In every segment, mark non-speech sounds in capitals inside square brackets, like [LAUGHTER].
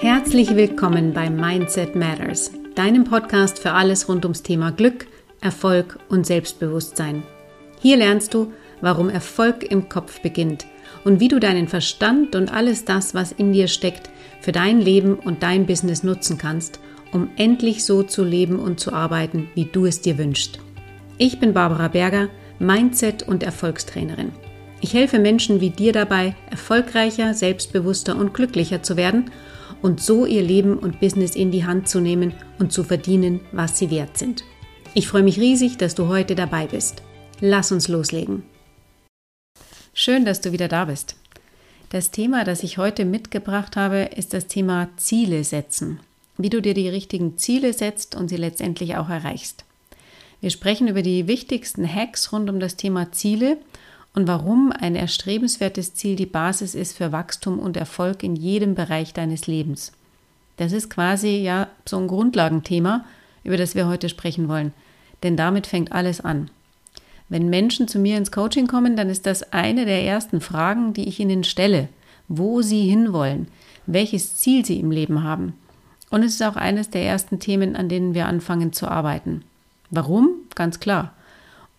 Herzlich willkommen bei Mindset Matters, deinem Podcast für alles rund ums Thema Glück, Erfolg und Selbstbewusstsein. Hier lernst du, warum Erfolg im Kopf beginnt und wie du deinen Verstand und alles das, was in dir steckt, für dein Leben und dein Business nutzen kannst, um endlich so zu leben und zu arbeiten, wie du es dir wünschst. Ich bin Barbara Berger, Mindset- und Erfolgstrainerin. Ich helfe Menschen wie dir dabei, erfolgreicher, selbstbewusster und glücklicher zu werden und so ihr Leben und Business in die Hand zu nehmen und zu verdienen, was sie wert sind. Ich freue mich riesig, dass du heute dabei bist. Lass uns loslegen. Schön, dass du wieder da bist. Das Thema, das ich heute mitgebracht habe, ist das Thema Ziele setzen. Wie du dir die richtigen Ziele setzt und sie letztendlich auch erreichst. Wir sprechen über die wichtigsten Hacks rund um das Thema Ziele und warum ein erstrebenswertes Ziel die Basis ist für Wachstum und Erfolg in jedem Bereich deines Lebens. Das ist quasi ja so ein Grundlagenthema, über das wir heute sprechen wollen, denn damit fängt alles an. Wenn Menschen zu mir ins Coaching kommen, dann ist das eine der ersten Fragen, die ich ihnen stelle, wo sie hinwollen, welches Ziel sie im Leben haben. Und es ist auch eines der ersten Themen, an denen wir anfangen zu arbeiten. Warum? Ganz klar.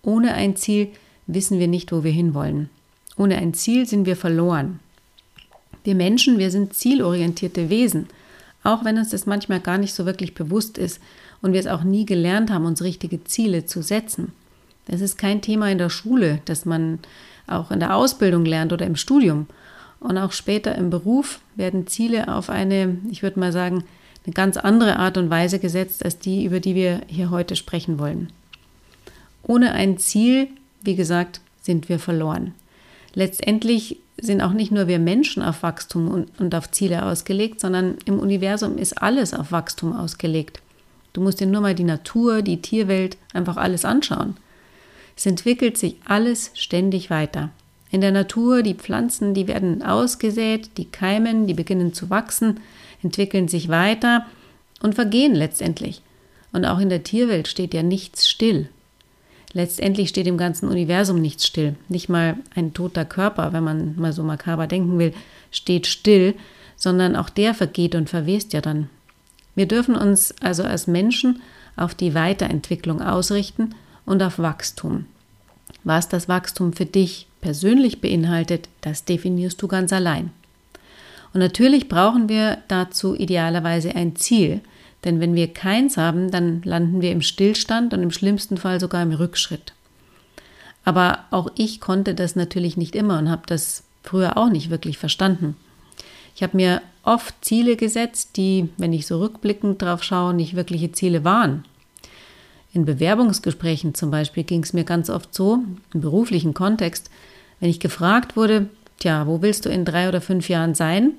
Ohne ein Ziel wissen wir nicht, wo wir hinwollen. Ohne ein Ziel sind wir verloren. Wir Menschen, wir sind zielorientierte Wesen, auch wenn uns das manchmal gar nicht so wirklich bewusst ist und wir es auch nie gelernt haben, uns richtige Ziele zu setzen. Das ist kein Thema in der Schule, das man auch in der Ausbildung lernt oder im Studium. Und auch später im Beruf werden Ziele auf eine, ich würde mal sagen, eine ganz andere Art und Weise gesetzt als die, über die wir hier heute sprechen wollen. Ohne ein Ziel wie gesagt, sind wir verloren. Letztendlich sind auch nicht nur wir Menschen auf Wachstum und, auf Ziele ausgelegt, sondern im Universum ist alles auf Wachstum ausgelegt. Du musst dir nur mal die Natur, die Tierwelt, einfach alles anschauen. Es entwickelt sich alles ständig weiter. In der Natur, die Pflanzen, die werden ausgesät, die keimen, die beginnen zu wachsen, entwickeln sich weiter und vergehen letztendlich. Und auch in der Tierwelt steht ja nichts still. Letztendlich steht im ganzen Universum nichts still. Nicht mal ein toter Körper, wenn man mal so makaber denken will, steht still, sondern auch der vergeht und verwest ja dann. Wir dürfen uns also als Menschen auf die Weiterentwicklung ausrichten und auf Wachstum. Was das Wachstum für dich persönlich beinhaltet, das definierst du ganz allein. Und natürlich brauchen wir dazu idealerweise ein Ziel, denn wenn wir keins haben, dann landen wir im Stillstand und im schlimmsten Fall sogar im Rückschritt. Aber auch ich konnte das natürlich nicht immer und habe das früher auch nicht wirklich verstanden. Ich habe mir oft Ziele gesetzt, die, wenn ich so rückblickend drauf schaue, nicht wirkliche Ziele waren. In Bewerbungsgesprächen zum Beispiel ging es mir ganz oft so, im beruflichen Kontext, wenn ich gefragt wurde, tja, wo willst du in drei oder fünf Jahren sein?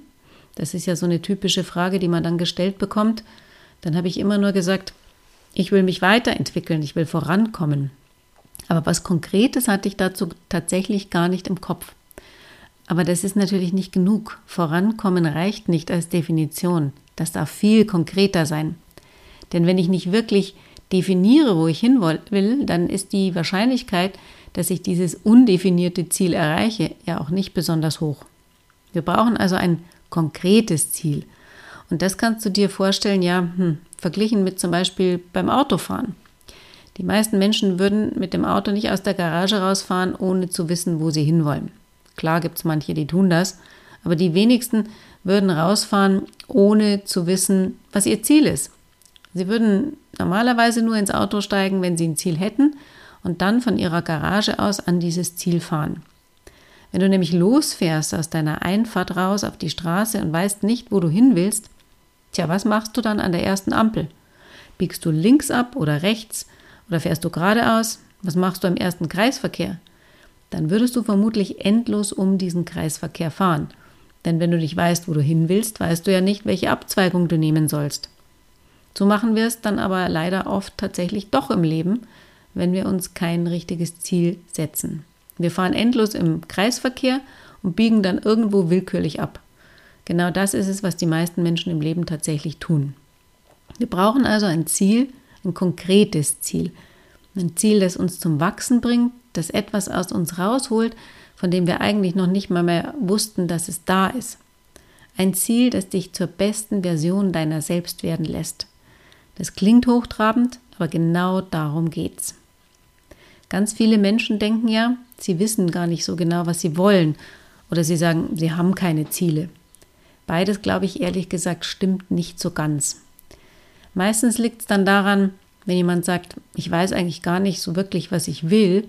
Das ist ja so eine typische Frage, die man dann gestellt bekommt dann habe ich immer nur gesagt, ich will mich weiterentwickeln, ich will vorankommen. Aber was Konkretes hatte ich dazu tatsächlich gar nicht im Kopf. Aber das ist natürlich nicht genug. Vorankommen reicht nicht als Definition. Das darf viel konkreter sein. Denn wenn ich nicht wirklich definiere, wo ich hin will, dann ist die Wahrscheinlichkeit, dass ich dieses undefinierte Ziel erreiche, ja auch nicht besonders hoch. Wir brauchen also ein konkretes Ziel. Und das kannst du dir vorstellen, ja, hm, verglichen mit zum Beispiel beim Autofahren. Die meisten Menschen würden mit dem Auto nicht aus der Garage rausfahren, ohne zu wissen, wo sie hinwollen. Klar gibt es manche, die tun das, aber die wenigsten würden rausfahren, ohne zu wissen, was ihr Ziel ist. Sie würden normalerweise nur ins Auto steigen, wenn sie ein Ziel hätten und dann von ihrer Garage aus an dieses Ziel fahren. Wenn du nämlich losfährst aus deiner Einfahrt raus auf die Straße und weißt nicht, wo du hin willst, Tja, was machst du dann an der ersten Ampel? Biegst du links ab oder rechts oder fährst du geradeaus? Was machst du im ersten Kreisverkehr? Dann würdest du vermutlich endlos um diesen Kreisverkehr fahren. Denn wenn du nicht weißt, wo du hin willst, weißt du ja nicht, welche Abzweigung du nehmen sollst. So machen wir es dann aber leider oft tatsächlich doch im Leben, wenn wir uns kein richtiges Ziel setzen. Wir fahren endlos im Kreisverkehr und biegen dann irgendwo willkürlich ab. Genau das ist es, was die meisten Menschen im Leben tatsächlich tun. Wir brauchen also ein Ziel, ein konkretes Ziel. Ein Ziel, das uns zum Wachsen bringt, das etwas aus uns rausholt, von dem wir eigentlich noch nicht mal mehr wussten, dass es da ist. Ein Ziel, das dich zur besten Version deiner selbst werden lässt. Das klingt hochtrabend, aber genau darum geht's. Ganz viele Menschen denken ja, sie wissen gar nicht so genau, was sie wollen, oder sie sagen, sie haben keine Ziele. Beides, glaube ich, ehrlich gesagt, stimmt nicht so ganz. Meistens liegt es dann daran, wenn jemand sagt, ich weiß eigentlich gar nicht so wirklich, was ich will,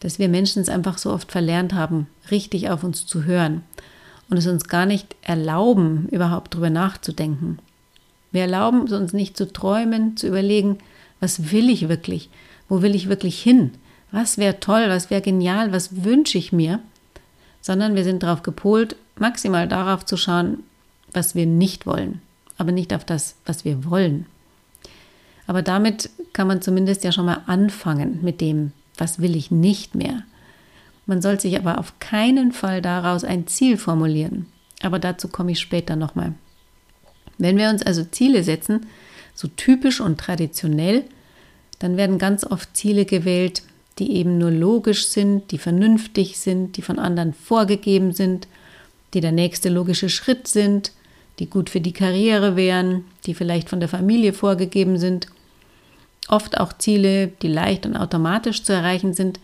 dass wir Menschen es einfach so oft verlernt haben, richtig auf uns zu hören und es uns gar nicht erlauben, überhaupt darüber nachzudenken. Wir erlauben es uns nicht zu träumen, zu überlegen, was will ich wirklich, wo will ich wirklich hin, was wäre toll, was wäre genial, was wünsche ich mir, sondern wir sind darauf gepolt, maximal darauf zu schauen, was wir nicht wollen, aber nicht auf das, was wir wollen. Aber damit kann man zumindest ja schon mal anfangen mit dem, was will ich nicht mehr. Man soll sich aber auf keinen Fall daraus ein Ziel formulieren. Aber dazu komme ich später nochmal. Wenn wir uns also Ziele setzen, so typisch und traditionell, dann werden ganz oft Ziele gewählt, die eben nur logisch sind, die vernünftig sind, die von anderen vorgegeben sind, die der nächste logische Schritt sind, die gut für die Karriere wären, die vielleicht von der Familie vorgegeben sind. Oft auch Ziele, die leicht und automatisch zu erreichen sind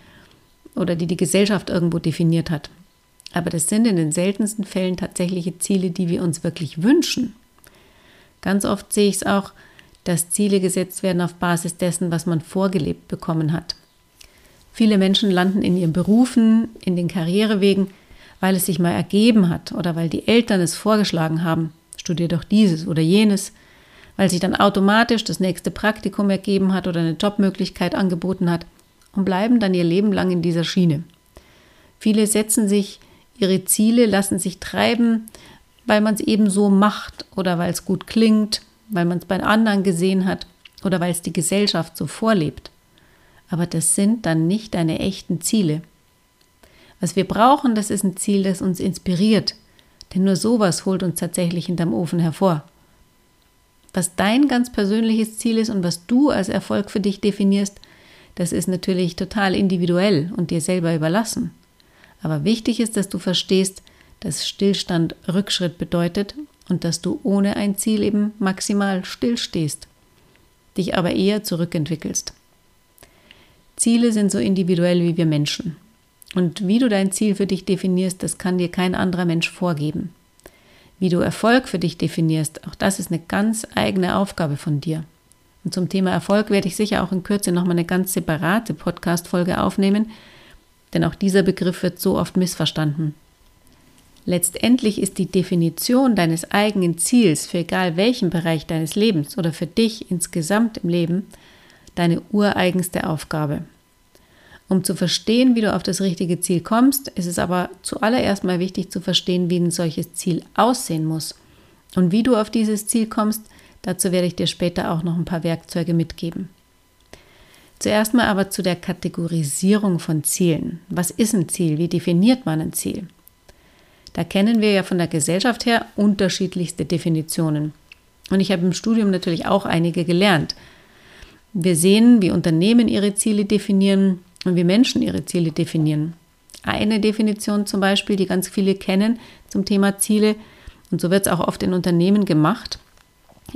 oder die die Gesellschaft irgendwo definiert hat. Aber das sind in den seltensten Fällen tatsächliche Ziele, die wir uns wirklich wünschen. Ganz oft sehe ich es auch, dass Ziele gesetzt werden auf Basis dessen, was man vorgelebt bekommen hat. Viele Menschen landen in ihren Berufen, in den Karrierewegen, weil es sich mal ergeben hat oder weil die Eltern es vorgeschlagen haben, studier doch dieses oder jenes, weil sich dann automatisch das nächste Praktikum ergeben hat oder eine Jobmöglichkeit angeboten hat und bleiben dann ihr Leben lang in dieser Schiene. Viele setzen sich ihre Ziele, lassen sich treiben, weil man es eben so macht oder weil es gut klingt, weil man es bei anderen gesehen hat oder weil es die Gesellschaft so vorlebt. Aber das sind dann nicht deine echten Ziele. Was wir brauchen, das ist ein Ziel, das uns inspiriert. Denn nur sowas holt uns tatsächlich hinterm Ofen hervor. Was dein ganz persönliches Ziel ist und was du als Erfolg für dich definierst, das ist natürlich total individuell und dir selber überlassen. Aber wichtig ist, dass du verstehst, dass Stillstand Rückschritt bedeutet und dass du ohne ein Ziel eben maximal stillstehst, dich aber eher zurückentwickelst. Ziele sind so individuell wie wir Menschen. Und wie du dein Ziel für dich definierst, das kann dir kein anderer Mensch vorgeben. Wie du Erfolg für dich definierst, auch das ist eine ganz eigene Aufgabe von dir. Und zum Thema Erfolg werde ich sicher auch in Kürze nochmal eine ganz separate Podcast-Folge aufnehmen, denn auch dieser Begriff wird so oft missverstanden. Letztendlich ist die Definition deines eigenen Ziels für egal welchen Bereich deines Lebens oder für dich insgesamt im Leben deine ureigenste Aufgabe. Um zu verstehen, wie du auf das richtige Ziel kommst, ist es aber zuallererst mal wichtig zu verstehen, wie ein solches Ziel aussehen muss. Und wie du auf dieses Ziel kommst, dazu werde ich dir später auch noch ein paar Werkzeuge mitgeben. Zuerst mal aber zu der Kategorisierung von Zielen. Was ist ein Ziel? Wie definiert man ein Ziel? Da kennen wir ja von der Gesellschaft her unterschiedlichste Definitionen. Und ich habe im Studium natürlich auch einige gelernt. Wir sehen, wie Unternehmen ihre Ziele definieren, und wie Menschen ihre Ziele definieren. Eine Definition zum Beispiel, die ganz viele kennen zum Thema Ziele, und so wird es auch oft in Unternehmen gemacht,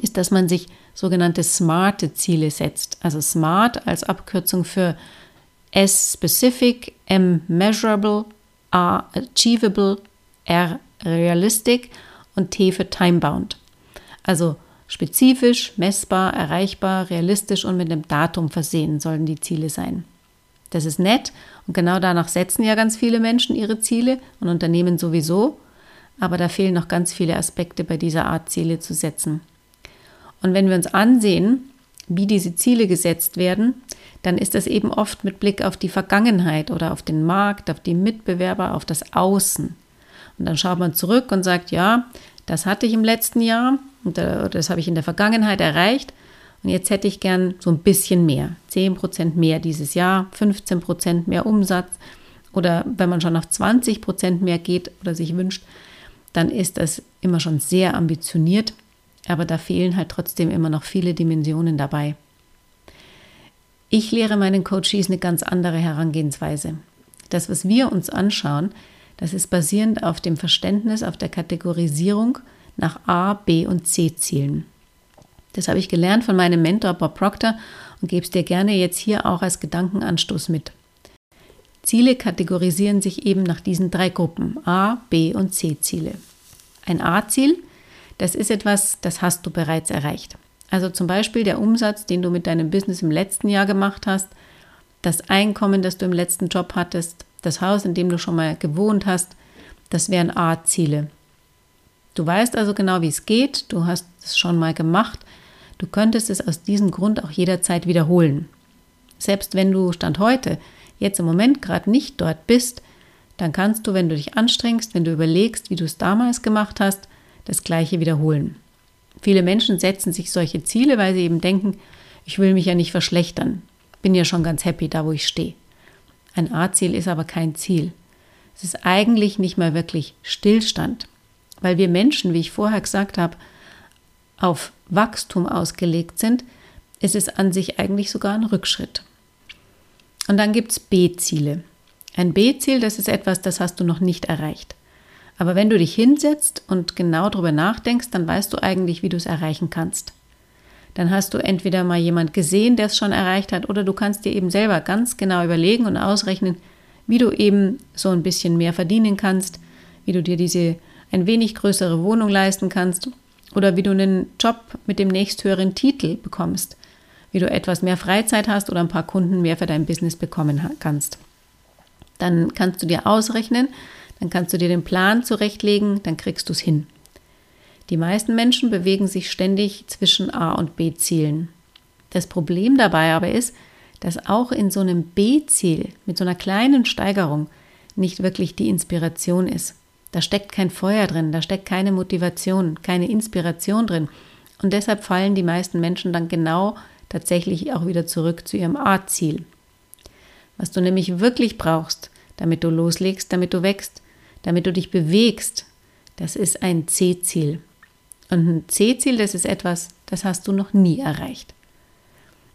ist, dass man sich sogenannte smarte Ziele setzt. Also SMART als Abkürzung für S specific, M measurable, A achievable, R realistic und T für timebound. Also spezifisch, messbar, erreichbar, realistisch und mit einem Datum versehen sollen die Ziele sein. Das ist nett und genau danach setzen ja ganz viele Menschen ihre Ziele und Unternehmen sowieso. Aber da fehlen noch ganz viele Aspekte bei dieser Art Ziele zu setzen. Und wenn wir uns ansehen, wie diese Ziele gesetzt werden, dann ist das eben oft mit Blick auf die Vergangenheit oder auf den Markt, auf die Mitbewerber, auf das Außen. Und dann schaut man zurück und sagt, ja, das hatte ich im letzten Jahr und das habe ich in der Vergangenheit erreicht und jetzt hätte ich gern so ein bisschen mehr. 10% mehr dieses Jahr, 15% mehr Umsatz. Oder wenn man schon auf 20% mehr geht oder sich wünscht, dann ist das immer schon sehr ambitioniert. Aber da fehlen halt trotzdem immer noch viele Dimensionen dabei. Ich lehre meinen Coaches eine ganz andere Herangehensweise. Das, was wir uns anschauen, Das ist basierend auf dem Verständnis, auf der Kategorisierung nach A, B und C Zielen. Das habe ich gelernt von meinem Mentor Bob Proctor und gebe es dir gerne jetzt hier auch als Gedankenanstoß mit. Ziele kategorisieren sich eben nach diesen drei Gruppen A, B und C Ziele. Ein A-Ziel, das ist etwas, das hast du bereits erreicht. Also zum Beispiel der Umsatz, den du mit deinem Business im letzten Jahr gemacht hast, das Einkommen, das du im letzten Job hattest, das Haus, in dem du schon mal gewohnt hast, das wären A-Ziele. Du weißt also genau, wie es geht, du hast es schon mal gemacht, du könntest es aus diesem Grund auch jederzeit wiederholen. Selbst wenn du Stand heute, jetzt im Moment gerade nicht dort bist, dann kannst du, wenn du dich anstrengst, wenn du überlegst, wie du es damals gemacht hast, das gleiche wiederholen. Viele Menschen setzen sich solche Ziele, weil sie eben denken, ich will mich ja nicht verschlechtern, bin ja schon ganz happy da, wo ich stehe. Ein A-Ziel ist aber kein Ziel. Es ist eigentlich nicht mal wirklich Stillstand weil wir Menschen, wie ich vorher gesagt habe, auf Wachstum ausgelegt sind, ist es an sich eigentlich sogar ein Rückschritt. Und dann gibt es B-Ziele. Ein B-Ziel, das ist etwas, das hast du noch nicht erreicht. Aber wenn du dich hinsetzt und genau darüber nachdenkst, dann weißt du eigentlich, wie du es erreichen kannst. Dann hast du entweder mal jemand gesehen, der es schon erreicht hat, oder du kannst dir eben selber ganz genau überlegen und ausrechnen, wie du eben so ein bisschen mehr verdienen kannst, wie du dir diese ein wenig größere Wohnung leisten kannst oder wie du einen Job mit dem nächsthöheren Titel bekommst, wie du etwas mehr Freizeit hast oder ein paar Kunden mehr für dein Business bekommen kannst. Dann kannst du dir ausrechnen, dann kannst du dir den Plan zurechtlegen, dann kriegst du es hin. Die meisten Menschen bewegen sich ständig zwischen A und B Zielen. Das Problem dabei aber ist, dass auch in so einem B-Ziel mit so einer kleinen Steigerung nicht wirklich die Inspiration ist. Da steckt kein Feuer drin, da steckt keine Motivation, keine Inspiration drin. Und deshalb fallen die meisten Menschen dann genau tatsächlich auch wieder zurück zu ihrem A-Ziel. Was du nämlich wirklich brauchst, damit du loslegst, damit du wächst, damit du dich bewegst, das ist ein C-Ziel. Und ein C-Ziel, das ist etwas, das hast du noch nie erreicht.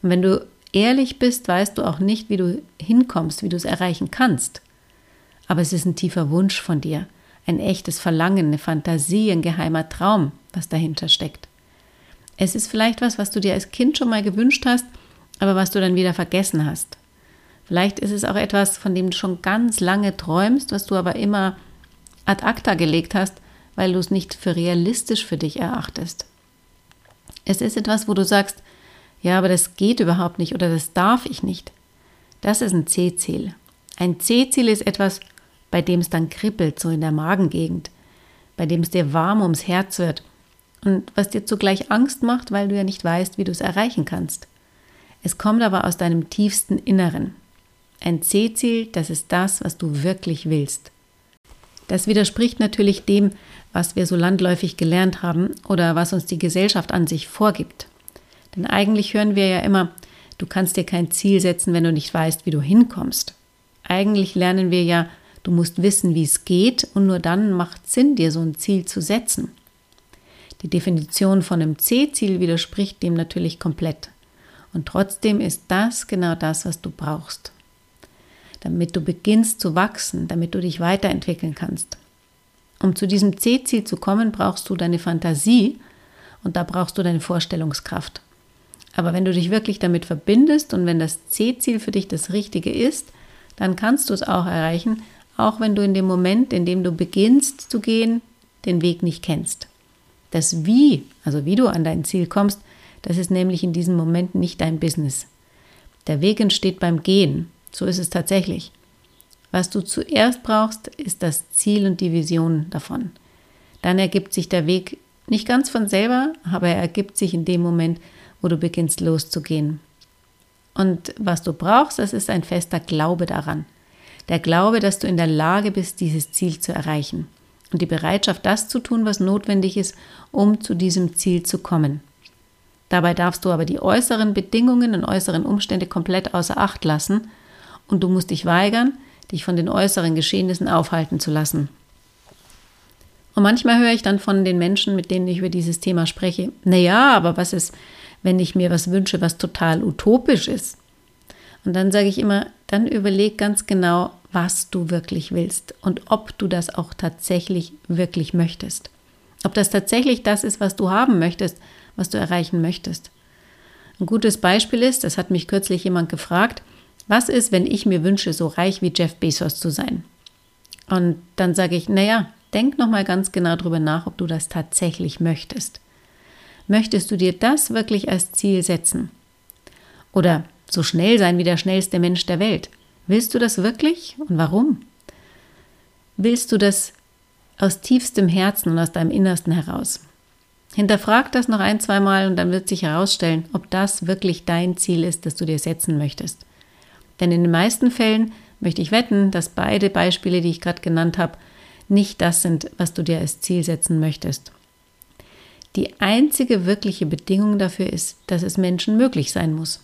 Und wenn du ehrlich bist, weißt du auch nicht, wie du hinkommst, wie du es erreichen kannst. Aber es ist ein tiefer Wunsch von dir ein echtes Verlangen, eine Fantasie, ein geheimer Traum, was dahinter steckt. Es ist vielleicht was, was du dir als Kind schon mal gewünscht hast, aber was du dann wieder vergessen hast. Vielleicht ist es auch etwas, von dem du schon ganz lange träumst, was du aber immer ad acta gelegt hast, weil du es nicht für realistisch für dich erachtest. Es ist etwas, wo du sagst, ja, aber das geht überhaupt nicht oder das darf ich nicht. Das ist ein C-Ziel. Ein C-Ziel ist etwas, bei dem es dann kribbelt, so in der Magengegend, bei dem es dir warm ums Herz wird und was dir zugleich Angst macht, weil du ja nicht weißt, wie du es erreichen kannst. Es kommt aber aus deinem tiefsten Inneren. Ein C-Ziel, das ist das, was du wirklich willst. Das widerspricht natürlich dem, was wir so landläufig gelernt haben oder was uns die Gesellschaft an sich vorgibt. Denn eigentlich hören wir ja immer, du kannst dir kein Ziel setzen, wenn du nicht weißt, wie du hinkommst. Eigentlich lernen wir ja, Du musst wissen, wie es geht und nur dann macht es Sinn, dir so ein Ziel zu setzen. Die Definition von einem C-Ziel widerspricht dem natürlich komplett. Und trotzdem ist das genau das, was du brauchst. Damit du beginnst zu wachsen, damit du dich weiterentwickeln kannst. Um zu diesem C-Ziel zu kommen, brauchst du deine Fantasie und da brauchst du deine Vorstellungskraft. Aber wenn du dich wirklich damit verbindest und wenn das C-Ziel für dich das Richtige ist, dann kannst du es auch erreichen, auch wenn du in dem Moment, in dem du beginnst zu gehen, den Weg nicht kennst. Das Wie, also wie du an dein Ziel kommst, das ist nämlich in diesem Moment nicht dein Business. Der Weg entsteht beim Gehen. So ist es tatsächlich. Was du zuerst brauchst, ist das Ziel und die Vision davon. Dann ergibt sich der Weg nicht ganz von selber, aber er ergibt sich in dem Moment, wo du beginnst loszugehen. Und was du brauchst, das ist ein fester Glaube daran. Der Glaube, dass du in der Lage bist, dieses Ziel zu erreichen. Und die Bereitschaft, das zu tun, was notwendig ist, um zu diesem Ziel zu kommen. Dabei darfst du aber die äußeren Bedingungen und äußeren Umstände komplett außer Acht lassen und du musst dich weigern, dich von den äußeren Geschehnissen aufhalten zu lassen. Und manchmal höre ich dann von den Menschen, mit denen ich über dieses Thema spreche, naja, aber was ist, wenn ich mir was wünsche, was total utopisch ist? Und dann sage ich immer, dann überleg ganz genau, was du wirklich willst und ob du das auch tatsächlich wirklich möchtest. Ob das tatsächlich das ist, was du haben möchtest, was du erreichen möchtest. Ein gutes Beispiel ist, das hat mich kürzlich jemand gefragt, was ist, wenn ich mir wünsche, so reich wie Jeff Bezos zu sein? Und dann sage ich, naja, denk nochmal ganz genau darüber nach, ob du das tatsächlich möchtest. Möchtest du dir das wirklich als Ziel setzen? Oder so schnell sein wie der schnellste Mensch der Welt? Willst du das wirklich und warum? Willst du das aus tiefstem Herzen und aus deinem Innersten heraus? Hinterfrag das noch ein, zwei Mal und dann wird sich herausstellen, ob das wirklich dein Ziel ist, das du dir setzen möchtest. Denn in den meisten Fällen möchte ich wetten, dass beide Beispiele, die ich gerade genannt habe, nicht das sind, was du dir als Ziel setzen möchtest. Die einzige wirkliche Bedingung dafür ist, dass es Menschen möglich sein muss.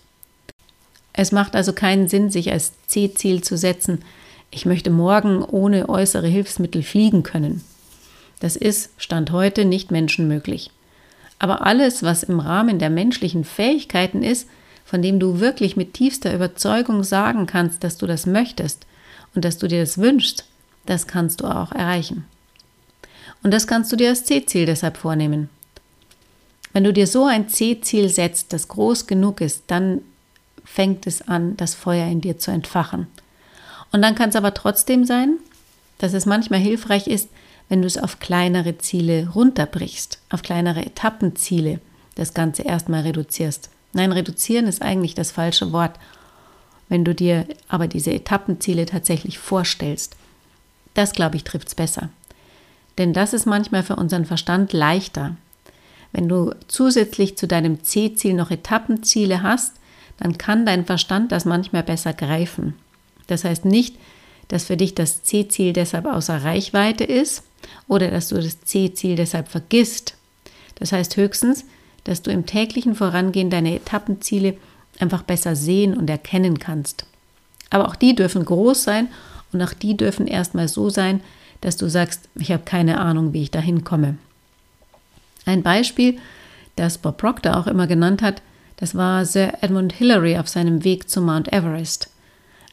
Es macht also keinen Sinn, sich als C-Ziel zu setzen, ich möchte morgen ohne äußere Hilfsmittel fliegen können. Das ist, Stand heute, nicht menschenmöglich. Aber alles, was im Rahmen der menschlichen Fähigkeiten ist, von dem du wirklich mit tiefster Überzeugung sagen kannst, dass du das möchtest und dass du dir das wünschst, das kannst du auch erreichen. Und das kannst du dir als C-Ziel deshalb vornehmen. Wenn du dir so ein C-Ziel setzt, das groß genug ist, dann fängt es an, das Feuer in dir zu entfachen. Und dann kann es aber trotzdem sein, dass es manchmal hilfreich ist, wenn du es auf kleinere Ziele runterbrichst, auf kleinere Etappenziele das Ganze erstmal reduzierst. Nein, reduzieren ist eigentlich das falsche Wort. Wenn du dir aber diese Etappenziele tatsächlich vorstellst, das glaube ich trifft es besser. Denn das ist manchmal für unseren Verstand leichter. Wenn du zusätzlich zu deinem C-Ziel noch Etappenziele hast, dann kann dein Verstand das manchmal besser greifen. Das heißt nicht, dass für dich das C-Ziel deshalb außer Reichweite ist oder dass du das C-Ziel deshalb vergisst. Das heißt höchstens, dass du im täglichen Vorangehen deine Etappenziele einfach besser sehen und erkennen kannst. Aber auch die dürfen groß sein und auch die dürfen erstmal so sein, dass du sagst, ich habe keine Ahnung, wie ich da hinkomme. Ein Beispiel, das Bob Proctor auch immer genannt hat, das war Sir Edmund Hillary auf seinem Weg zu Mount Everest.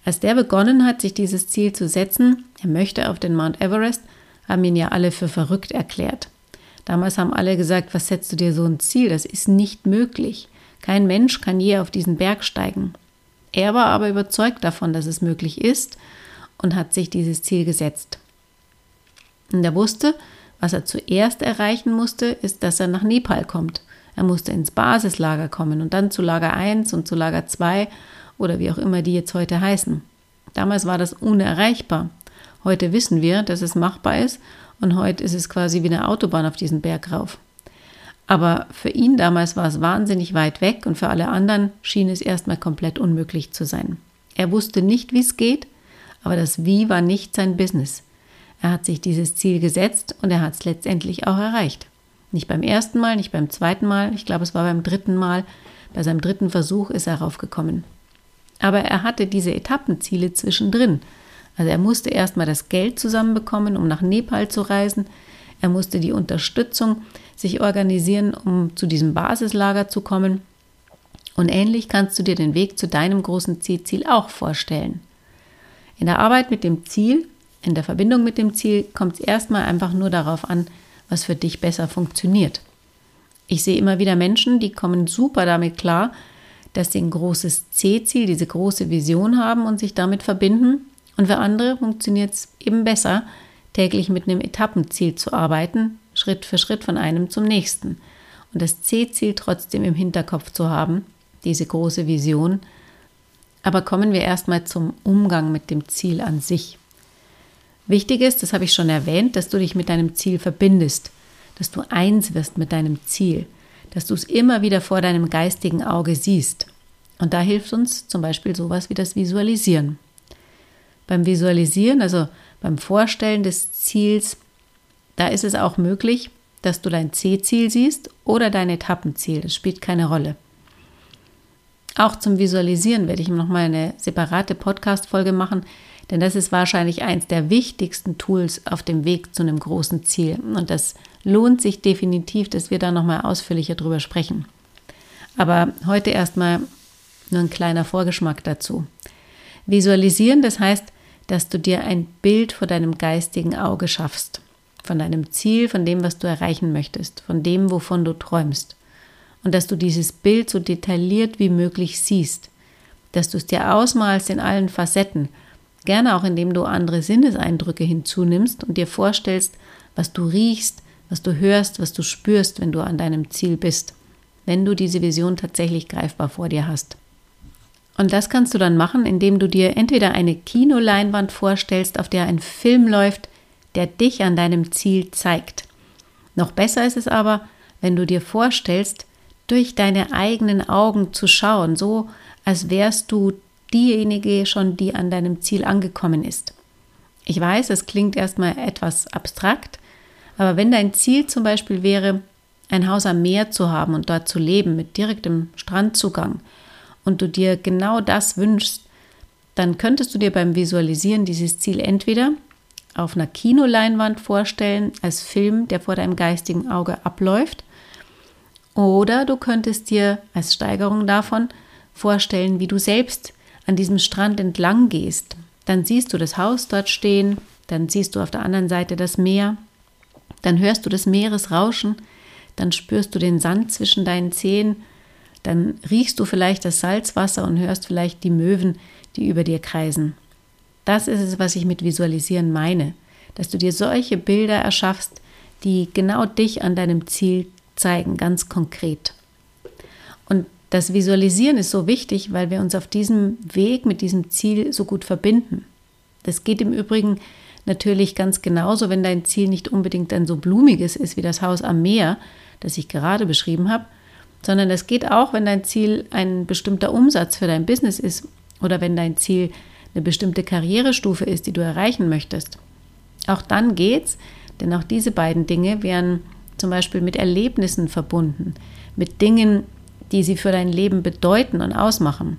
Als der begonnen hat, sich dieses Ziel zu setzen, er möchte auf den Mount Everest, haben ihn ja alle für verrückt erklärt. Damals haben alle gesagt, was setzt du dir so ein Ziel? Das ist nicht möglich. Kein Mensch kann je auf diesen Berg steigen. Er war aber überzeugt davon, dass es möglich ist und hat sich dieses Ziel gesetzt. Und er wusste, was er zuerst erreichen musste, ist, dass er nach Nepal kommt. Er musste ins Basislager kommen und dann zu Lager 1 und zu Lager 2 oder wie auch immer die jetzt heute heißen. Damals war das unerreichbar. Heute wissen wir, dass es machbar ist und heute ist es quasi wie eine Autobahn auf diesen Berg rauf. Aber für ihn damals war es wahnsinnig weit weg und für alle anderen schien es erstmal komplett unmöglich zu sein. Er wusste nicht, wie es geht, aber das Wie war nicht sein Business. Er hat sich dieses Ziel gesetzt und er hat es letztendlich auch erreicht. Nicht beim ersten Mal, nicht beim zweiten Mal, ich glaube, es war beim dritten Mal. Bei seinem dritten Versuch ist er raufgekommen. Aber er hatte diese Etappenziele zwischendrin. Also er musste erstmal das Geld zusammenbekommen, um nach Nepal zu reisen. Er musste die Unterstützung sich organisieren, um zu diesem Basislager zu kommen. Und ähnlich kannst du dir den Weg zu deinem großen Zielziel auch vorstellen. In der Arbeit mit dem Ziel, in der Verbindung mit dem Ziel, kommt es erstmal einfach nur darauf an, was für dich besser funktioniert. Ich sehe immer wieder Menschen, die kommen super damit klar, dass sie ein großes C-Ziel, diese große Vision haben und sich damit verbinden. Und für andere funktioniert es eben besser, täglich mit einem Etappenziel zu arbeiten, Schritt für Schritt von einem zum nächsten. Und das C-Ziel trotzdem im Hinterkopf zu haben, diese große Vision. Aber kommen wir erstmal zum Umgang mit dem Ziel an sich. Wichtig ist, das habe ich schon erwähnt, dass du dich mit deinem Ziel verbindest, dass du eins wirst mit deinem Ziel, dass du es immer wieder vor deinem geistigen Auge siehst. Und da hilft uns zum Beispiel sowas wie das Visualisieren. Beim Visualisieren, also beim Vorstellen des Ziels, da ist es auch möglich, dass du dein C-Ziel siehst oder dein Etappenziel. Das spielt keine Rolle. Auch zum Visualisieren werde ich nochmal eine separate Podcast-Folge machen, denn das ist wahrscheinlich eins der wichtigsten Tools auf dem Weg zu einem großen Ziel. Und das lohnt sich definitiv, dass wir da nochmal ausführlicher drüber sprechen. Aber heute erstmal nur ein kleiner Vorgeschmack dazu. Visualisieren, das heißt, dass du dir ein Bild vor deinem geistigen Auge schaffst. Von deinem Ziel, von dem, was du erreichen möchtest, von dem, wovon du träumst. Und dass du dieses Bild so detailliert wie möglich siehst. Dass du es dir ausmalst in allen Facetten. Gerne auch indem du andere Sinneseindrücke hinzunimmst und dir vorstellst, was du riechst, was du hörst, was du spürst, wenn du an deinem Ziel bist. Wenn du diese Vision tatsächlich greifbar vor dir hast. Und das kannst du dann machen, indem du dir entweder eine Kinoleinwand vorstellst, auf der ein Film läuft, der dich an deinem Ziel zeigt. Noch besser ist es aber, wenn du dir vorstellst, durch deine eigenen Augen zu schauen, so als wärst du diejenige schon, die an deinem Ziel angekommen ist. Ich weiß, es klingt erstmal etwas abstrakt, aber wenn dein Ziel zum Beispiel wäre, ein Haus am Meer zu haben und dort zu leben mit direktem Strandzugang und du dir genau das wünschst, dann könntest du dir beim Visualisieren dieses Ziel entweder auf einer Kinoleinwand vorstellen, als Film, der vor deinem geistigen Auge abläuft, oder du könntest dir als Steigerung davon vorstellen, wie du selbst an diesem Strand entlang gehst. Dann siehst du das Haus dort stehen, dann siehst du auf der anderen Seite das Meer, dann hörst du das Meeresrauschen, dann spürst du den Sand zwischen deinen Zehen dann riechst du vielleicht das Salzwasser und hörst vielleicht die Möwen, die über dir kreisen. Das ist es, was ich mit Visualisieren meine, dass du dir solche Bilder erschaffst, die genau dich an deinem Ziel zeigen, ganz konkret. Und das Visualisieren ist so wichtig, weil wir uns auf diesem Weg mit diesem Ziel so gut verbinden. Das geht im Übrigen natürlich ganz genauso, wenn dein Ziel nicht unbedingt ein so blumiges ist wie das Haus am Meer, das ich gerade beschrieben habe, sondern es geht auch, wenn dein Ziel ein bestimmter Umsatz für dein Business ist oder wenn dein Ziel eine bestimmte Karrierestufe ist, die du erreichen möchtest. Auch dann geht's, denn auch diese beiden Dinge wären zum Beispiel mit Erlebnissen verbunden, mit Dingen, die sie für dein Leben bedeuten und ausmachen.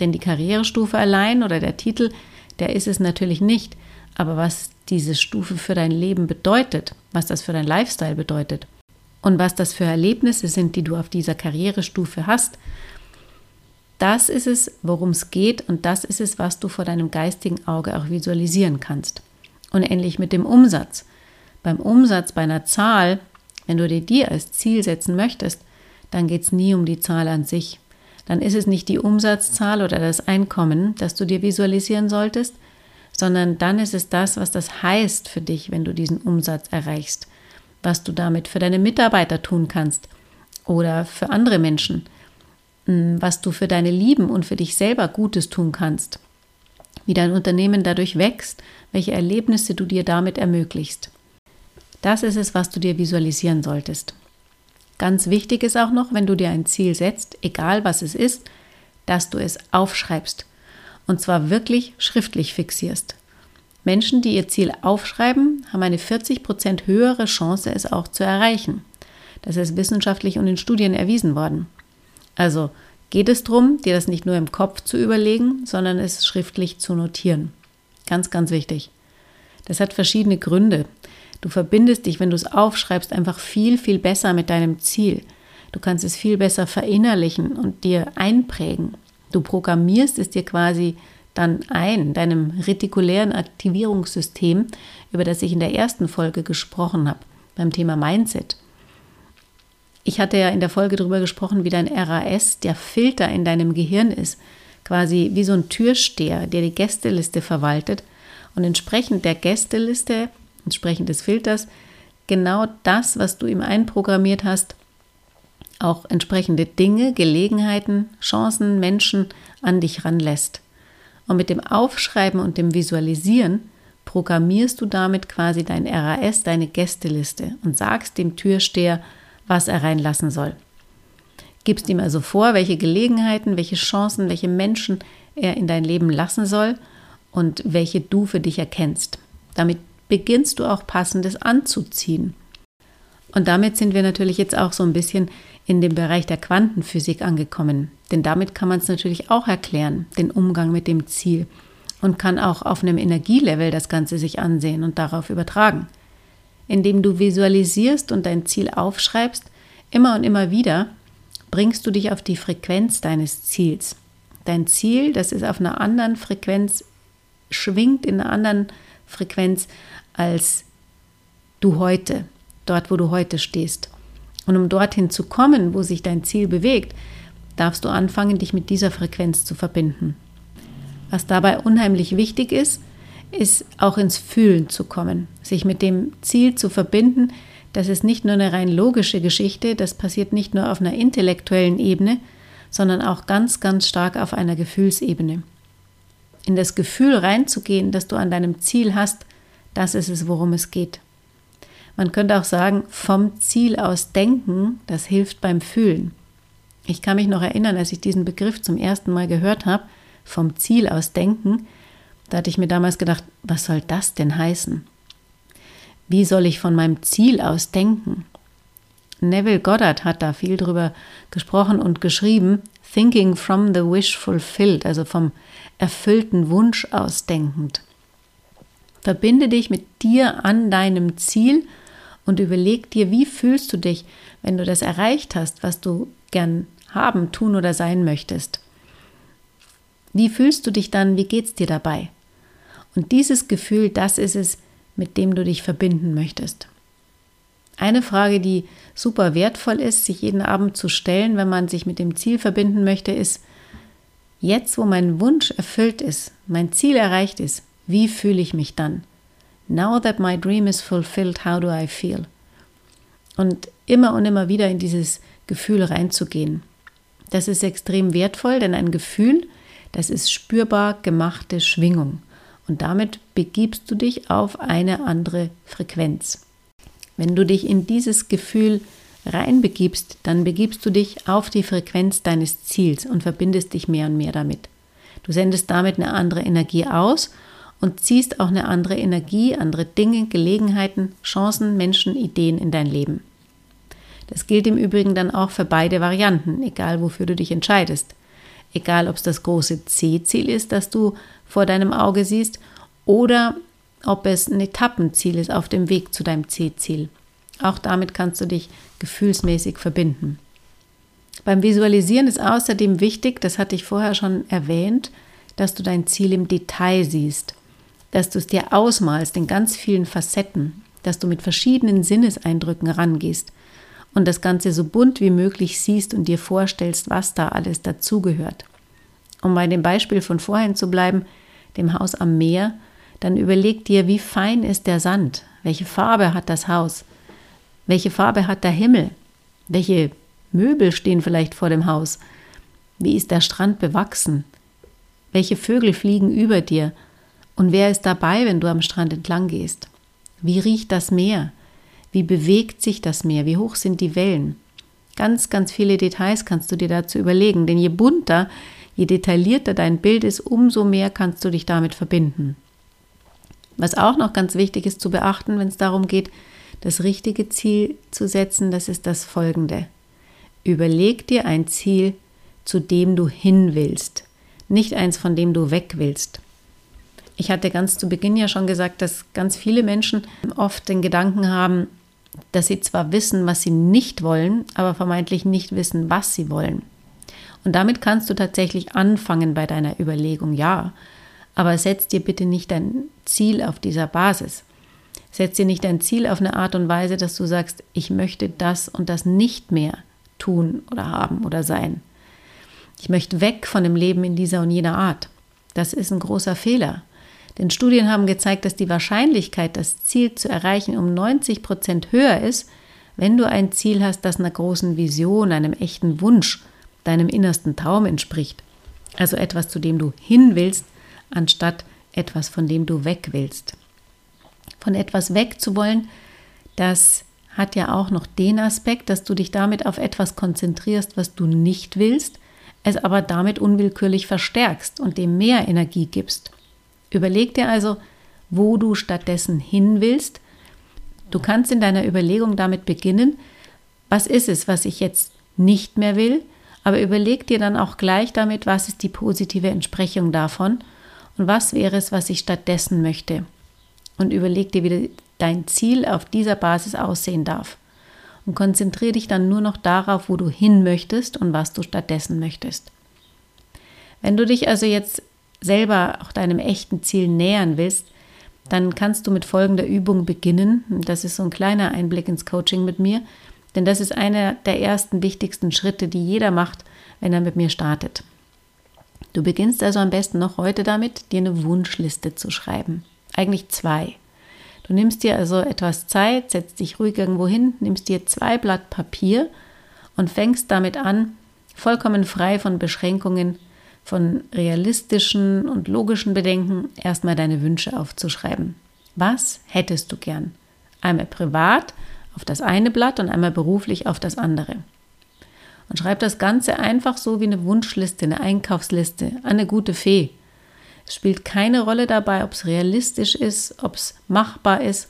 Denn die Karrierestufe allein oder der Titel, der ist es natürlich nicht. Aber was diese Stufe für dein Leben bedeutet, was das für dein Lifestyle bedeutet, und was das für Erlebnisse sind, die du auf dieser Karrierestufe hast, das ist es, worum es geht und das ist es, was du vor deinem geistigen Auge auch visualisieren kannst. Und ähnlich mit dem Umsatz. Beim Umsatz bei einer Zahl, wenn du dir die als Ziel setzen möchtest, dann geht es nie um die Zahl an sich. Dann ist es nicht die Umsatzzahl oder das Einkommen, das du dir visualisieren solltest, sondern dann ist es das, was das heißt für dich, wenn du diesen Umsatz erreichst was du damit für deine Mitarbeiter tun kannst oder für andere Menschen, hm, was du für deine Lieben und für dich selber Gutes tun kannst, wie dein Unternehmen dadurch wächst, welche Erlebnisse du dir damit ermöglichst. Das ist es, was du dir visualisieren solltest. Ganz wichtig ist auch noch, wenn du dir ein Ziel setzt, egal was es ist, dass du es aufschreibst. Und zwar wirklich schriftlich fixierst. Menschen, die ihr Ziel aufschreiben, haben eine 40 Prozent höhere Chance, es auch zu erreichen. Das ist wissenschaftlich und in Studien erwiesen worden. Also geht es darum, dir das nicht nur im Kopf zu überlegen, sondern es schriftlich zu notieren. Ganz, ganz wichtig. Das hat verschiedene Gründe. Du verbindest dich, wenn du es aufschreibst, einfach viel, viel besser mit deinem Ziel. Du kannst es viel besser verinnerlichen und dir einprägen. Du programmierst es dir quasi dann ein, deinem retikulären Aktivierungssystem, über das ich in der ersten Folge gesprochen habe, beim Thema Mindset. Ich hatte ja in der Folge darüber gesprochen, wie dein RAS der Filter in deinem Gehirn ist, quasi wie so ein Türsteher, der die Gästeliste verwaltet und entsprechend der Gästeliste, entsprechend des Filters, genau das, was du ihm einprogrammiert hast, auch entsprechende Dinge, Gelegenheiten, Chancen, Menschen an dich ranlässt. Und mit dem Aufschreiben und dem Visualisieren programmierst du damit quasi dein RAS, deine Gästeliste und sagst dem Türsteher, was er reinlassen soll. Gibst ihm also vor, welche Gelegenheiten, welche Chancen, welche Menschen er in dein Leben lassen soll und welche du für dich erkennst. Damit beginnst du auch passendes anzuziehen. Und damit sind wir natürlich jetzt auch so ein bisschen in dem Bereich der Quantenphysik angekommen. Denn damit kann man es natürlich auch erklären, den Umgang mit dem Ziel. Und kann auch auf einem Energielevel das Ganze sich ansehen und darauf übertragen. Indem du visualisierst und dein Ziel aufschreibst, immer und immer wieder, bringst du dich auf die Frequenz deines Ziels. Dein Ziel, das ist auf einer anderen Frequenz schwingt in einer anderen Frequenz als du heute, dort, wo du heute stehst. Und um dorthin zu kommen, wo sich dein Ziel bewegt, darfst du anfangen, dich mit dieser Frequenz zu verbinden. Was dabei unheimlich wichtig ist, ist auch ins Fühlen zu kommen, sich mit dem Ziel zu verbinden. Das ist nicht nur eine rein logische Geschichte, das passiert nicht nur auf einer intellektuellen Ebene, sondern auch ganz, ganz stark auf einer Gefühlsebene. In das Gefühl reinzugehen, dass du an deinem Ziel hast, das ist es, worum es geht. Man könnte auch sagen, vom Ziel aus denken, das hilft beim Fühlen. Ich kann mich noch erinnern, als ich diesen Begriff zum ersten Mal gehört habe, vom Ziel aus denken, da hatte ich mir damals gedacht, was soll das denn heißen? Wie soll ich von meinem Ziel aus denken? Neville Goddard hat da viel drüber gesprochen und geschrieben, Thinking from the wish fulfilled, also vom erfüllten Wunsch aus denkend. Verbinde dich mit dir an deinem Ziel und überleg dir, wie fühlst du dich, wenn du das erreicht hast, was du gern haben, tun oder sein möchtest. Wie fühlst du dich dann? Wie geht's dir dabei? Und dieses Gefühl, das ist es, mit dem du dich verbinden möchtest. Eine Frage, die super wertvoll ist, sich jeden Abend zu stellen, wenn man sich mit dem Ziel verbinden möchte, ist, jetzt wo mein Wunsch erfüllt ist, mein Ziel erreicht ist, wie fühle ich mich dann? Now that my dream is fulfilled, how do I feel? Und immer und immer wieder in dieses Gefühl reinzugehen. Das ist extrem wertvoll, denn ein Gefühl, das ist spürbar gemachte Schwingung. Und damit begibst du dich auf eine andere Frequenz. Wenn du dich in dieses Gefühl reinbegibst, dann begibst du dich auf die Frequenz deines Ziels und verbindest dich mehr und mehr damit. Du sendest damit eine andere Energie aus und ziehst auch eine andere Energie, andere Dinge, Gelegenheiten, Chancen, Menschen, Ideen in dein Leben. Das gilt im Übrigen dann auch für beide Varianten, egal wofür du dich entscheidest. Egal, ob es das große C-Ziel ist, das du vor deinem Auge siehst, oder ob es ein Etappenziel ist auf dem Weg zu deinem C-Ziel. Auch damit kannst du dich gefühlsmäßig verbinden. Beim Visualisieren ist außerdem wichtig, das hatte ich vorher schon erwähnt, dass du dein Ziel im Detail siehst, dass du es dir ausmalst in ganz vielen Facetten, dass du mit verschiedenen Sinneseindrücken rangehst und das Ganze so bunt wie möglich siehst und dir vorstellst, was da alles dazugehört. Um bei dem Beispiel von vorhin zu bleiben, dem Haus am Meer, dann überleg dir, wie fein ist der Sand, welche Farbe hat das Haus, welche Farbe hat der Himmel, welche Möbel stehen vielleicht vor dem Haus, wie ist der Strand bewachsen, welche Vögel fliegen über dir? Und wer ist dabei, wenn du am Strand entlang gehst, wie riecht das Meer, wie bewegt sich das Meer? Wie hoch sind die Wellen? Ganz, ganz viele Details kannst du dir dazu überlegen, denn je bunter, je detaillierter dein Bild ist, umso mehr kannst du dich damit verbinden. Was auch noch ganz wichtig ist zu beachten, wenn es darum geht, das richtige Ziel zu setzen, das ist das folgende. Überleg dir ein Ziel, zu dem du hin willst, nicht eins, von dem du weg willst. Ich hatte ganz zu Beginn ja schon gesagt, dass ganz viele Menschen oft den Gedanken haben, dass sie zwar wissen, was sie nicht wollen, aber vermeintlich nicht wissen, was sie wollen. Und damit kannst du tatsächlich anfangen bei deiner Überlegung, ja. Aber setz dir bitte nicht dein Ziel auf dieser Basis. Setz dir nicht dein Ziel auf eine Art und Weise, dass du sagst, ich möchte das und das nicht mehr tun oder haben oder sein. Ich möchte weg von dem Leben in dieser und jener Art. Das ist ein großer Fehler. Denn Studien haben gezeigt, dass die Wahrscheinlichkeit, das Ziel zu erreichen, um 90 Prozent höher ist, wenn du ein Ziel hast, das einer großen Vision, einem echten Wunsch, deinem innersten Traum entspricht. Also etwas, zu dem du hin willst, anstatt etwas, von dem du weg willst. Von etwas weg zu wollen, das hat ja auch noch den Aspekt, dass du dich damit auf etwas konzentrierst, was du nicht willst, es aber damit unwillkürlich verstärkst und dem mehr Energie gibst. Überleg dir also, wo du stattdessen hin willst. Du kannst in deiner Überlegung damit beginnen, was ist es, was ich jetzt nicht mehr will, aber überleg dir dann auch gleich damit, was ist die positive Entsprechung davon und was wäre es, was ich stattdessen möchte. Und überleg dir, wie dein Ziel auf dieser Basis aussehen darf. Und konzentriere dich dann nur noch darauf, wo du hin möchtest und was du stattdessen möchtest. Wenn du dich also jetzt selber auch deinem echten Ziel nähern willst, dann kannst du mit folgender Übung beginnen. Das ist so ein kleiner Einblick ins Coaching mit mir, denn das ist einer der ersten wichtigsten Schritte, die jeder macht, wenn er mit mir startet. Du beginnst also am besten noch heute damit, dir eine Wunschliste zu schreiben. Eigentlich zwei. Du nimmst dir also etwas Zeit, setzt dich ruhig irgendwo hin, nimmst dir zwei Blatt Papier und fängst damit an, vollkommen frei von Beschränkungen, von realistischen und logischen Bedenken, erstmal deine Wünsche aufzuschreiben. Was hättest du gern? Einmal privat auf das eine Blatt und einmal beruflich auf das andere. Und schreib das Ganze einfach so wie eine Wunschliste, eine Einkaufsliste, eine gute Fee. Es spielt keine Rolle dabei, ob es realistisch ist, ob es machbar ist,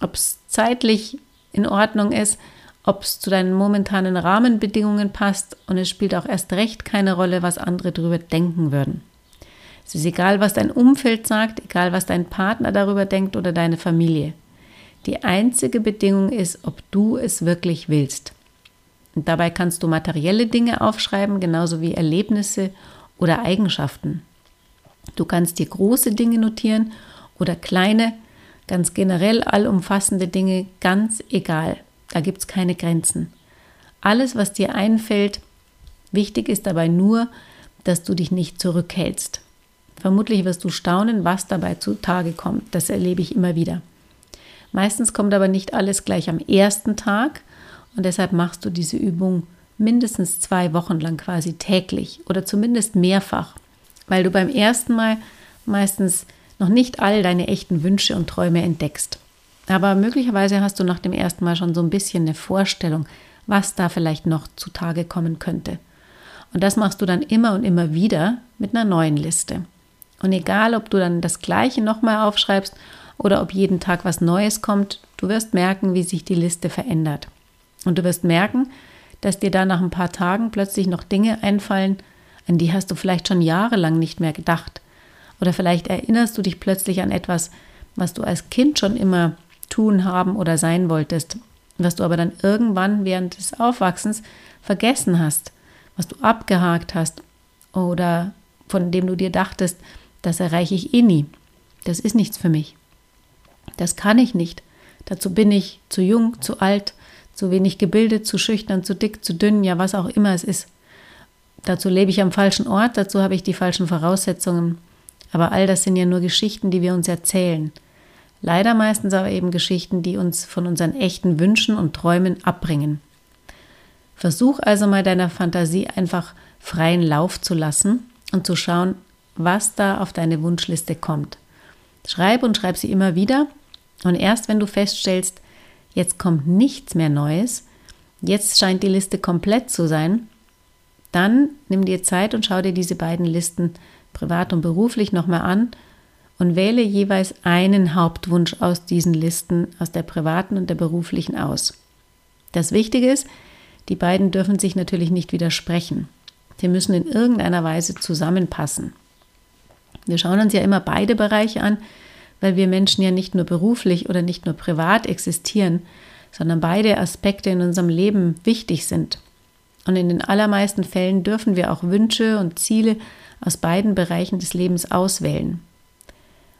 ob es zeitlich in Ordnung ist, ob es zu deinen momentanen Rahmenbedingungen passt und es spielt auch erst recht keine Rolle, was andere darüber denken würden. Es ist egal, was dein Umfeld sagt, egal, was dein Partner darüber denkt oder deine Familie. Die einzige Bedingung ist, ob du es wirklich willst. Und dabei kannst du materielle Dinge aufschreiben, genauso wie Erlebnisse oder Eigenschaften. Du kannst dir große Dinge notieren oder kleine, ganz generell allumfassende Dinge, ganz egal. Da gibt es keine Grenzen. Alles, was dir einfällt, wichtig ist dabei nur, dass du dich nicht zurückhältst. Vermutlich wirst du staunen, was dabei zutage kommt. Das erlebe ich immer wieder. Meistens kommt aber nicht alles gleich am ersten Tag und deshalb machst du diese Übung mindestens zwei Wochen lang quasi täglich oder zumindest mehrfach weil du beim ersten Mal meistens noch nicht all deine echten Wünsche und Träume entdeckst. Aber möglicherweise hast du nach dem ersten Mal schon so ein bisschen eine Vorstellung, was da vielleicht noch zutage kommen könnte. Und das machst du dann immer und immer wieder mit einer neuen Liste. Und egal, ob du dann das Gleiche nochmal aufschreibst oder ob jeden Tag was Neues kommt, du wirst merken, wie sich die Liste verändert. Und du wirst merken, dass dir da nach ein paar Tagen plötzlich noch Dinge einfallen, an die hast du vielleicht schon jahrelang nicht mehr gedacht. Oder vielleicht erinnerst du dich plötzlich an etwas, was du als Kind schon immer tun haben oder sein wolltest, was du aber dann irgendwann während des Aufwachsens vergessen hast, was du abgehakt hast oder von dem du dir dachtest, das erreiche ich eh nie. Das ist nichts für mich. Das kann ich nicht. Dazu bin ich zu jung, zu alt, zu wenig gebildet, zu schüchtern, zu dick, zu dünn, ja was auch immer es ist. Dazu lebe ich am falschen Ort, dazu habe ich die falschen Voraussetzungen. Aber all das sind ja nur Geschichten, die wir uns erzählen. Leider meistens aber eben Geschichten, die uns von unseren echten Wünschen und Träumen abbringen. Versuch also mal deiner Fantasie einfach freien Lauf zu lassen und zu schauen, was da auf deine Wunschliste kommt. Schreib und schreib sie immer wieder und erst wenn du feststellst, jetzt kommt nichts mehr Neues, jetzt scheint die Liste komplett zu sein, dann nimm dir Zeit und schau dir diese beiden Listen privat und beruflich nochmal an und wähle jeweils einen Hauptwunsch aus diesen Listen, aus der privaten und der beruflichen aus. Das Wichtige ist, die beiden dürfen sich natürlich nicht widersprechen. Sie müssen in irgendeiner Weise zusammenpassen. Wir schauen uns ja immer beide Bereiche an, weil wir Menschen ja nicht nur beruflich oder nicht nur privat existieren, sondern beide Aspekte in unserem Leben wichtig sind. Und in den allermeisten Fällen dürfen wir auch Wünsche und Ziele aus beiden Bereichen des Lebens auswählen.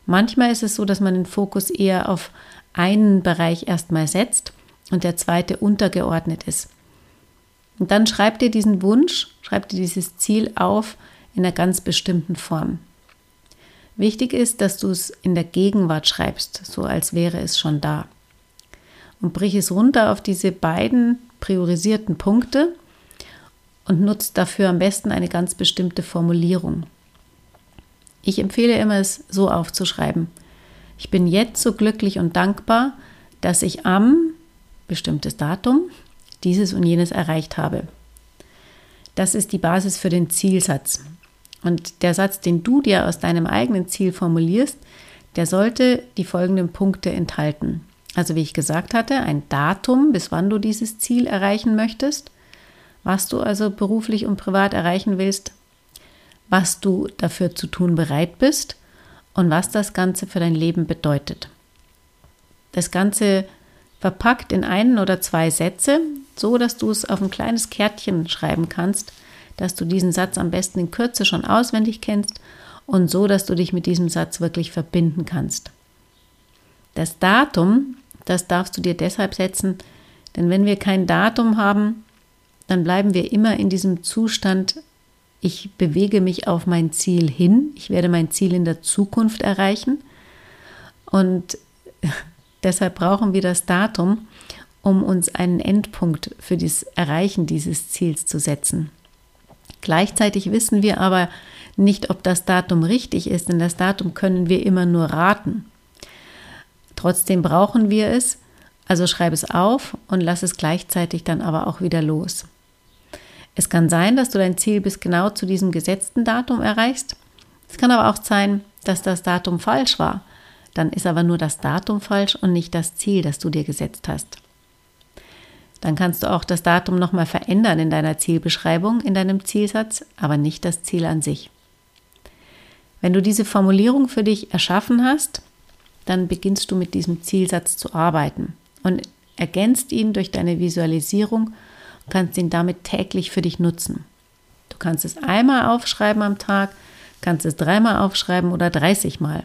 Manchmal ist es so, dass man den Fokus eher auf einen Bereich erstmal setzt und der zweite untergeordnet ist. Und dann schreib dir diesen Wunsch, schreib dir dieses Ziel auf in einer ganz bestimmten Form. Wichtig ist, dass du es in der Gegenwart schreibst, so als wäre es schon da. Und brich es runter auf diese beiden priorisierten Punkte und nutzt dafür am besten eine ganz bestimmte Formulierung. Ich empfehle immer, es so aufzuschreiben. Ich bin jetzt so glücklich und dankbar, dass ich am bestimmtes Datum dieses und jenes erreicht habe. Das ist die Basis für den Zielsatz. Und der Satz, den du dir aus deinem eigenen Ziel formulierst, der sollte die folgenden Punkte enthalten. Also wie ich gesagt hatte, ein Datum, bis wann du dieses Ziel erreichen möchtest, was du also beruflich und privat erreichen willst, was du dafür zu tun bereit bist und was das Ganze für dein Leben bedeutet. Das Ganze verpackt in einen oder zwei Sätze, so dass du es auf ein kleines Kärtchen schreiben kannst, dass du diesen Satz am besten in Kürze schon auswendig kennst und so, dass du dich mit diesem Satz wirklich verbinden kannst. Das Datum, das darfst du dir deshalb setzen, denn wenn wir kein Datum haben, dann bleiben wir immer in diesem Zustand, ich bewege mich auf mein Ziel hin, ich werde mein Ziel in der Zukunft erreichen und [LAUGHS] deshalb brauchen wir das Datum, um uns einen Endpunkt für das Erreichen dieses Ziels zu setzen. Gleichzeitig wissen wir aber nicht, ob das Datum richtig ist, denn das Datum können wir immer nur raten. Trotzdem brauchen wir es, also schreib es auf und lass es gleichzeitig dann aber auch wieder los. Es kann sein, dass du dein Ziel bis genau zu diesem gesetzten Datum erreichst. Es kann aber auch sein, dass das Datum falsch war. Dann ist aber nur das Datum falsch und nicht das Ziel, das du dir gesetzt hast. Dann kannst du auch das Datum nochmal verändern in deiner Zielbeschreibung, in deinem Zielsatz, aber nicht das Ziel an sich. Wenn du diese Formulierung für dich erschaffen hast, dann beginnst du mit diesem Zielsatz zu arbeiten und ergänzt ihn durch deine Visualisierung und kannst ihn damit täglich für dich nutzen. Du kannst es einmal aufschreiben am Tag, kannst es dreimal aufschreiben oder 30 Mal.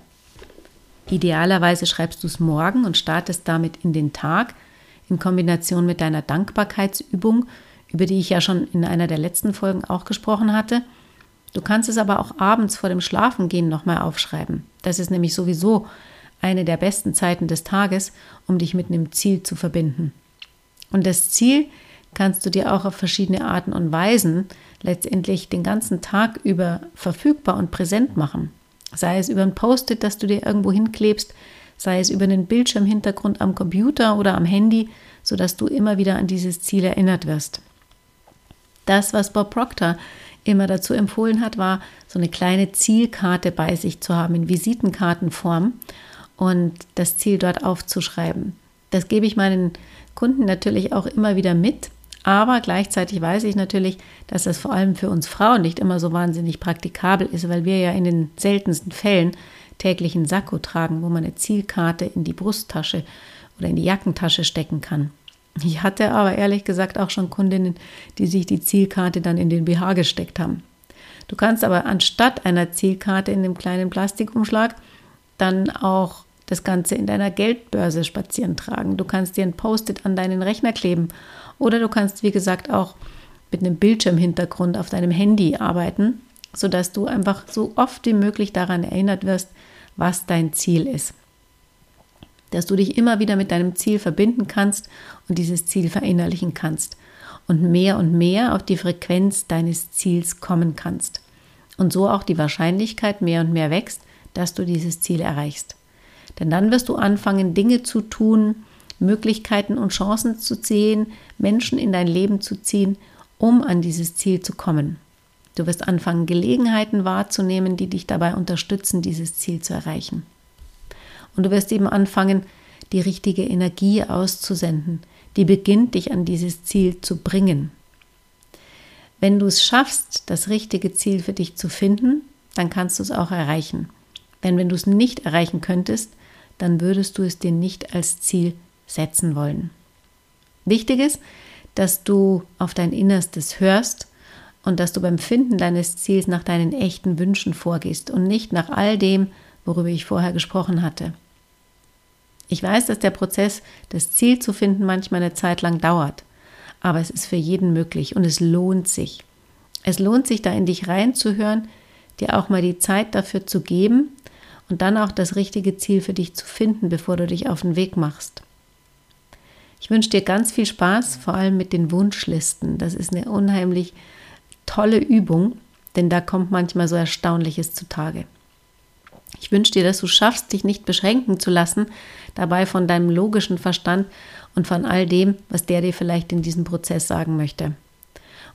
Idealerweise schreibst du es morgen und startest damit in den Tag in Kombination mit deiner Dankbarkeitsübung, über die ich ja schon in einer der letzten Folgen auch gesprochen hatte. Du kannst es aber auch abends vor dem Schlafengehen nochmal aufschreiben. Das ist nämlich sowieso eine der besten Zeiten des Tages, um dich mit einem Ziel zu verbinden. Und das Ziel kannst du dir auch auf verschiedene Arten und Weisen letztendlich den ganzen Tag über verfügbar und präsent machen. Sei es über ein Post-it, das du dir irgendwo hinklebst, sei es über einen Bildschirmhintergrund am Computer oder am Handy, sodass du immer wieder an dieses Ziel erinnert wirst. Das, was Bob Proctor immer dazu empfohlen hat, war, so eine kleine Zielkarte bei sich zu haben in Visitenkartenform und das Ziel dort aufzuschreiben. Das gebe ich meinen Kunden natürlich auch immer wieder mit, aber gleichzeitig weiß ich natürlich, dass das vor allem für uns Frauen nicht immer so wahnsinnig praktikabel ist, weil wir ja in den seltensten Fällen täglichen Sakko tragen, wo man eine Zielkarte in die Brusttasche oder in die Jackentasche stecken kann. Ich hatte aber ehrlich gesagt auch schon Kundinnen, die sich die Zielkarte dann in den BH gesteckt haben. Du kannst aber anstatt einer Zielkarte in dem kleinen Plastikumschlag dann auch das Ganze in deiner Geldbörse spazieren tragen. Du kannst dir ein Post-it an deinen Rechner kleben oder du kannst, wie gesagt, auch mit einem Bildschirmhintergrund auf deinem Handy arbeiten, sodass du einfach so oft wie möglich daran erinnert wirst, was dein Ziel ist. Dass du dich immer wieder mit deinem Ziel verbinden kannst und dieses Ziel verinnerlichen kannst und mehr und mehr auf die Frequenz deines Ziels kommen kannst. Und so auch die Wahrscheinlichkeit mehr und mehr wächst, dass du dieses Ziel erreichst. Denn dann wirst du anfangen, Dinge zu tun, Möglichkeiten und Chancen zu sehen, Menschen in dein Leben zu ziehen, um an dieses Ziel zu kommen. Du wirst anfangen, Gelegenheiten wahrzunehmen, die dich dabei unterstützen, dieses Ziel zu erreichen. Und du wirst eben anfangen, die richtige Energie auszusenden, die beginnt, dich an dieses Ziel zu bringen. Wenn du es schaffst, das richtige Ziel für dich zu finden, dann kannst du es auch erreichen. Denn wenn du es nicht erreichen könntest, dann würdest du es dir nicht als Ziel setzen wollen. Wichtig ist, dass du auf dein Innerstes hörst und dass du beim Finden deines Ziels nach deinen echten Wünschen vorgehst und nicht nach all dem, worüber ich vorher gesprochen hatte. Ich weiß, dass der Prozess, das Ziel zu finden, manchmal eine Zeit lang dauert, aber es ist für jeden möglich und es lohnt sich. Es lohnt sich, da in dich reinzuhören, dir auch mal die Zeit dafür zu geben und dann auch das richtige Ziel für dich zu finden, bevor du dich auf den Weg machst. Ich wünsche dir ganz viel Spaß, vor allem mit den Wunschlisten. Das ist eine unheimlich tolle Übung, denn da kommt manchmal so Erstaunliches zutage. Ich wünsche dir, dass du schaffst, dich nicht beschränken zu lassen, dabei von deinem logischen Verstand und von all dem, was der dir vielleicht in diesem Prozess sagen möchte.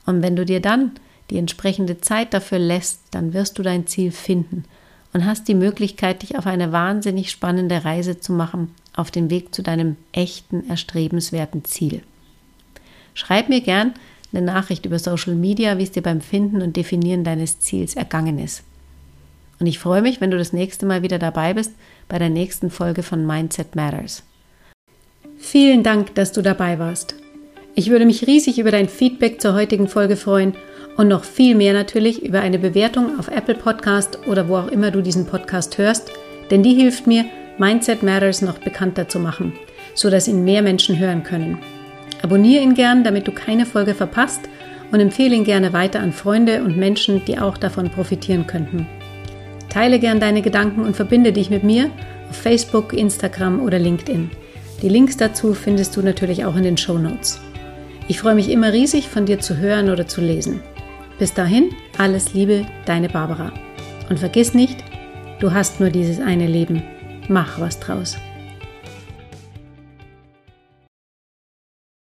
Und wenn du dir dann die entsprechende Zeit dafür lässt, dann wirst du dein Ziel finden und hast die Möglichkeit, dich auf eine wahnsinnig spannende Reise zu machen, auf dem Weg zu deinem echten, erstrebenswerten Ziel. Schreib mir gern eine Nachricht über Social Media, wie es dir beim Finden und Definieren deines Ziels ergangen ist. Und ich freue mich, wenn du das nächste Mal wieder dabei bist bei der nächsten Folge von Mindset Matters. Vielen Dank, dass du dabei warst. Ich würde mich riesig über dein Feedback zur heutigen Folge freuen Und noch viel mehr natürlich über eine Bewertung auf Apple Podcast oder wo auch immer du diesen Podcast hörst, denn die hilft mir, Mindset Matters noch bekannter zu machen, sodass ihn mehr Menschen hören können. Abonniere ihn gern, damit du keine Folge verpasst und empfehle ihn gerne weiter an Freunde und Menschen, die auch davon profitieren könnten. Teile gern deine Gedanken und verbinde dich mit mir auf Facebook, Instagram oder LinkedIn. Die Links dazu findest du natürlich auch in den Show Notes. Ich freue mich immer riesig, von dir zu hören oder zu lesen. Bis dahin, alles Liebe, deine Barbara. Und vergiss nicht, du hast nur dieses eine Leben. Mach was draus.